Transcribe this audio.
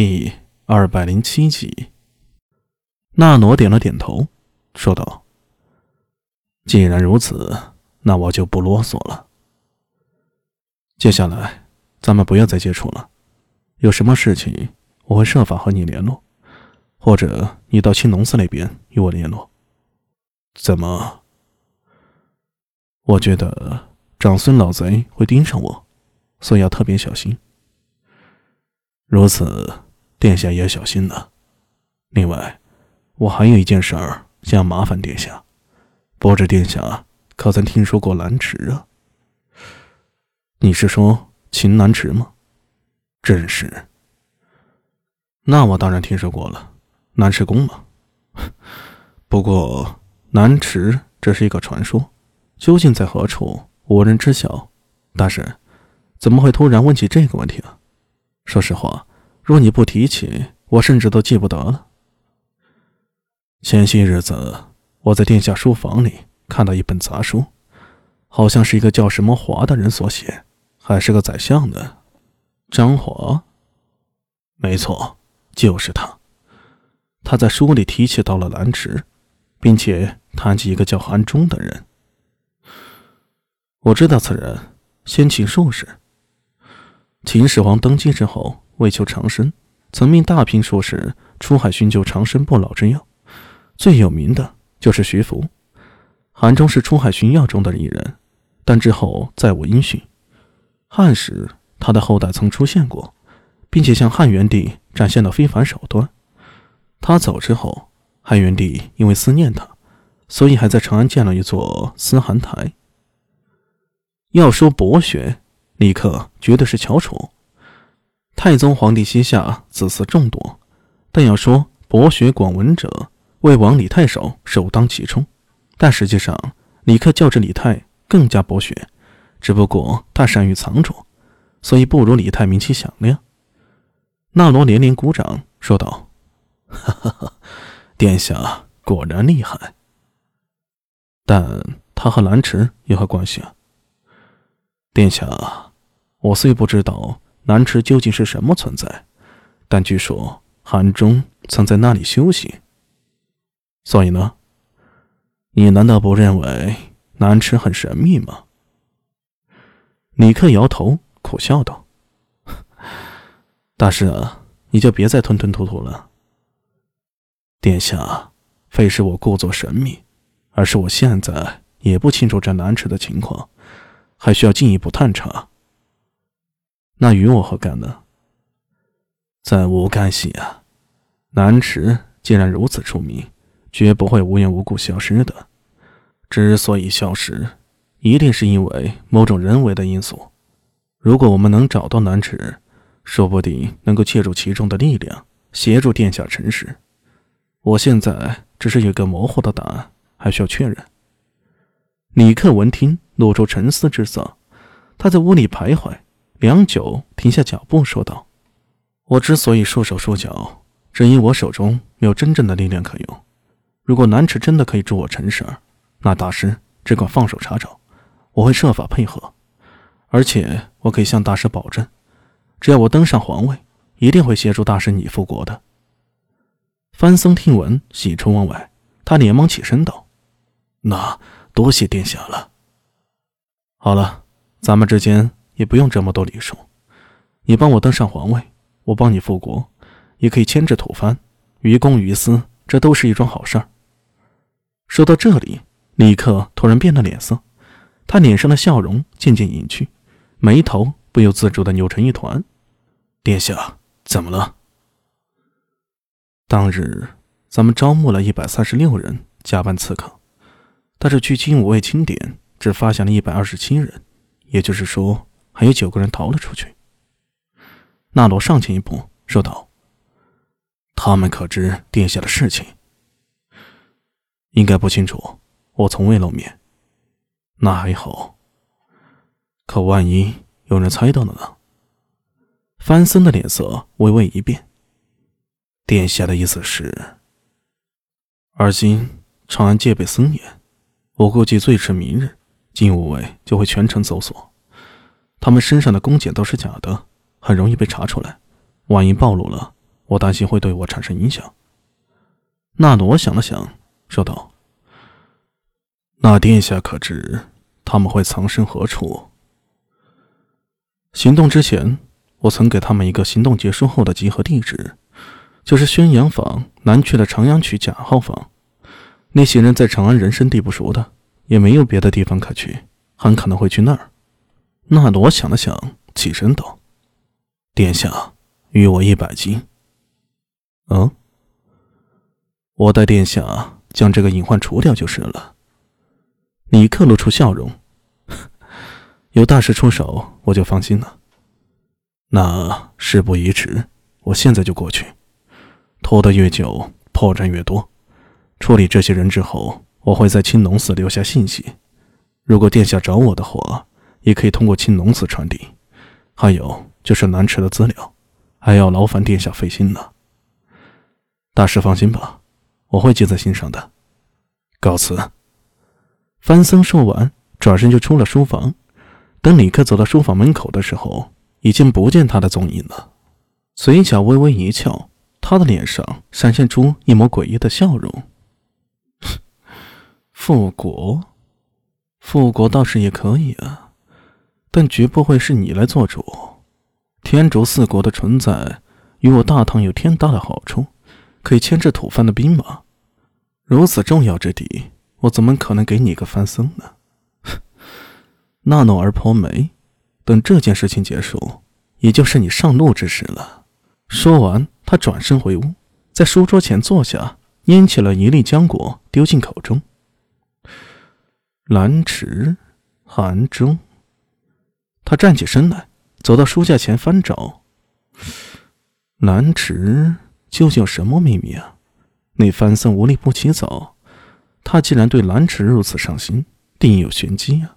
第二百零七集，纳罗点了点头，说道：“既然如此，那我就不啰嗦了。接下来，咱们不要再接触了。有什么事情，我会设法和你联络，或者你到青龙寺那边与我联络。怎么？我觉得长孙老贼会盯上我，所以要特别小心。如此。”殿下也小心呐。另外，我还有一件事儿想麻烦殿下，不知殿下可曾听说过蓝池啊？你是说秦南池吗？正是。那我当然听说过了，南池宫嘛。不过南池只是一个传说，究竟在何处，无人知晓。大师，怎么会突然问起这个问题啊？说实话。若你不提起，我甚至都记不得了。前些日子，我在殿下书房里看到一本杂书，好像是一个叫什么华的人所写，还是个宰相的。张华，没错，就是他。他在书里提起到了兰池，并且谈及一个叫韩忠的人。我知道此人，先秦术士。秦始皇登基之后。为求长生，曾命大批术士出海寻求长生不老之药，最有名的就是徐福。韩忠是出海寻药中的一人，但之后再无音讯。汉时，他的后代曾出现过，并且向汉元帝展现了非凡手段。他走之后，汉元帝因为思念他，所以还在长安建了一座思寒台。要说博学，李克绝对是翘楚。太宗皇帝膝下子嗣众多，但要说博学广文者，魏王李太守首当其冲。但实际上，李克较之李泰更加博学，只不过他善于藏拙，所以不如李泰名气响亮。纳罗连连鼓掌，说道：“哈哈哈，殿下果然厉害。但他和蓝池有何关系啊？殿下，我虽不知道。”南池究竟是什么存在？但据说韩忠曾在那里修行。所以呢？你难道不认为南池很神秘吗？李克摇头，苦笑道：“大师啊，你就别再吞吞吐吐了。殿下，非是我故作神秘，而是我现在也不清楚这南池的情况，还需要进一步探查。”那与我何干呢？再无干系啊！南池既然如此出名，绝不会无缘无故消失的。之所以消失，一定是因为某种人为的因素。如果我们能找到南池，说不定能够借助其中的力量，协助殿下成事。我现在只是有个模糊的答案，还需要确认。李克闻听，露出沉思之色，他在屋里徘徊。良久，停下脚步，说道：“我之所以束手束脚，只因我手中没有真正的力量可用。如果南池真的可以助我成事儿，那大师只管放手查找，我会设法配合。而且，我可以向大师保证，只要我登上皇位，一定会协助大师你复国的。”范僧听闻，喜出望外，他连忙起身道：“那多谢殿下了。好了，咱们之间。”也不用这么多礼数，你帮我登上皇位，我帮你复国，也可以牵制吐蕃，于公于私，这都是一桩好事儿。说到这里，李克突然变了脸色，他脸上的笑容渐渐隐去，眉头不由自主的扭成一团。殿下，怎么了？当日咱们招募了一百三十六人加班刺客，但是据金吾卫清点，只发现了一百二十七人，也就是说。还有九个人逃了出去。纳罗上前一步说道：“他们可知殿下的事情？应该不清楚，我从未露面。那还好。可万一有人猜到了呢？”范森的脸色微微一变。殿下的意思是，而今长安戒备森严，我估计最迟明日，金吾卫就会全城搜索。他们身上的弓箭都是假的，很容易被查出来。万一暴露了，我担心会对我产生影响。纳罗想了想，说道：“那殿下可知他们会藏身何处？”行动之前，我曾给他们一个行动结束后的集合地址，就是宣阳坊南区的长阳区甲号房。那些人在长安人生地不熟的，也没有别的地方可去，很可能会去那儿。纳罗想了想，起身道：“殿下，与我一百金。”嗯，我带殿下将这个隐患除掉就是了。尼克露出笑容，有大事出手，我就放心了。那事不宜迟，我现在就过去。拖得越久，破绽越多。处理这些人之后，我会在青龙寺留下信息。如果殿下找我的话，也可以通过青龙寺传递。还有就是南池的资料，还要劳烦殿下费心了。大师放心吧，我会记在心上的。告辞。范僧说完，转身就出了书房。等李克走到书房门口的时候，已经不见他的踪影了。嘴角微微一翘，他的脸上闪现出一抹诡异的笑容。复国，复国倒是也可以啊，但绝不会是你来做主。天竺四国的存在，与我大唐有天大的好处。可以牵制吐蕃的兵马，如此重要之地，我怎么可能给你一个番僧呢？纳诺儿婆眉，等这件事情结束，也就是你上路之时了。说完，他转身回屋，在书桌前坐下，拈起了一粒浆果，丢进口中。兰池，寒中。他站起身来，走到书架前翻找。兰池。究竟有什么秘密啊？那范僧无利不起早，他既然对蓝池如此上心，定有玄机啊！